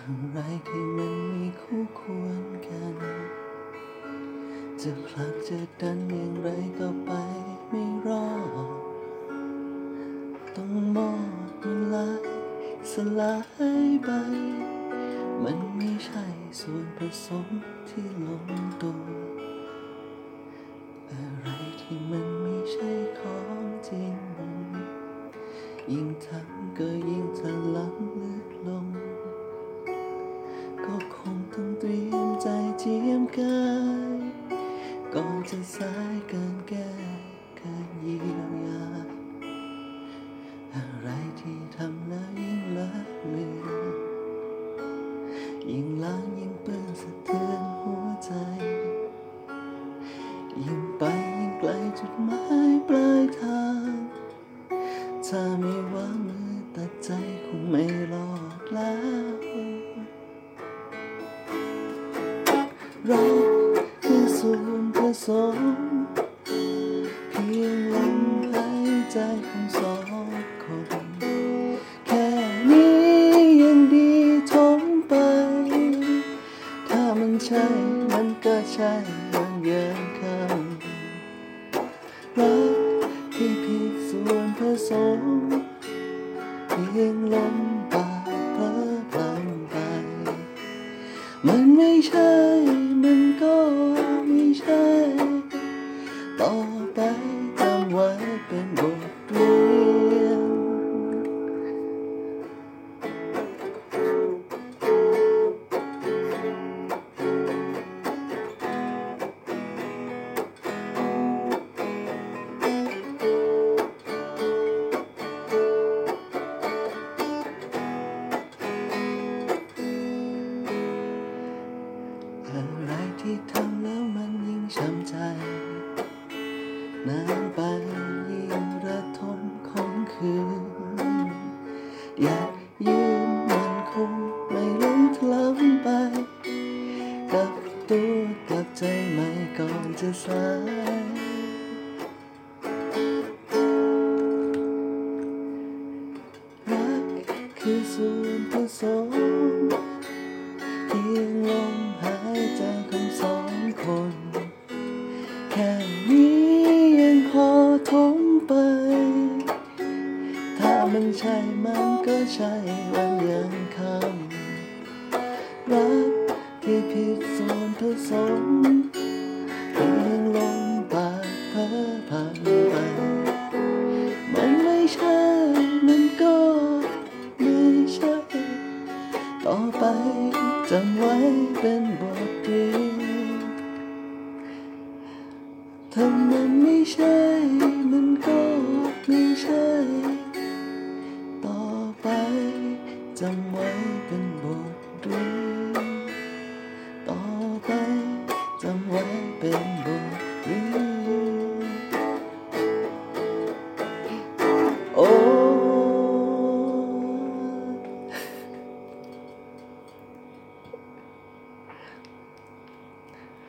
อะไรที่มันมีคู่ควรกัน จะผลักจะดันอย่างไรก็ไปไม่รอด ต้องมอดมันลายสลายไป มันไม่ใช่ส่วนผสมที่ลงตัวอะไรที่มันไม่ใช่ของจริง ยิ่งทำก็ยิ่งทะลักลึกลงก็คง ต้องเตรียมใจเจียมกายก่อนจะสายเกินแก้การเยียวยา อะไรที่ทำแล้วยิ่งละเลือนยิ่งล้างยิ่งเปื้อนสะเทือนหัวใจ ยิ่งไปยิ่งไกลจุดหมายปลายทาง ถ้าไม่วางมือตัดใจคงไม่รอดแล้ว รักคือส่วนผสมเพียงลมหายใจของสองคนแค่นี้ยังดีทนไป ถ้ามันใช่มันก็ใช่มันเยินคำรักที่ผิดส่วนผสมเพียงลม อะไรที่ทำแล้วมันยิ่งช้ำใจนานไปยิ่งระทมคงคืน อยากยืนมันคงไม่ล้มล้ำไป กับตัวกับใจไม่ก่อนจะสายรักคือส่วนผสมเพียงลมหาย ใจของสองคน แค่นี้ยังพอทนไป ถ้ามันใช่มันก็ใช่วันยังคำรักที่ผิดส่วนผสม จำไว้เป็นบทเรียนถ้ามันไม่ใช่มันก็ไม่ใช่ ต่อไปจำไว้เป็นบทเรียน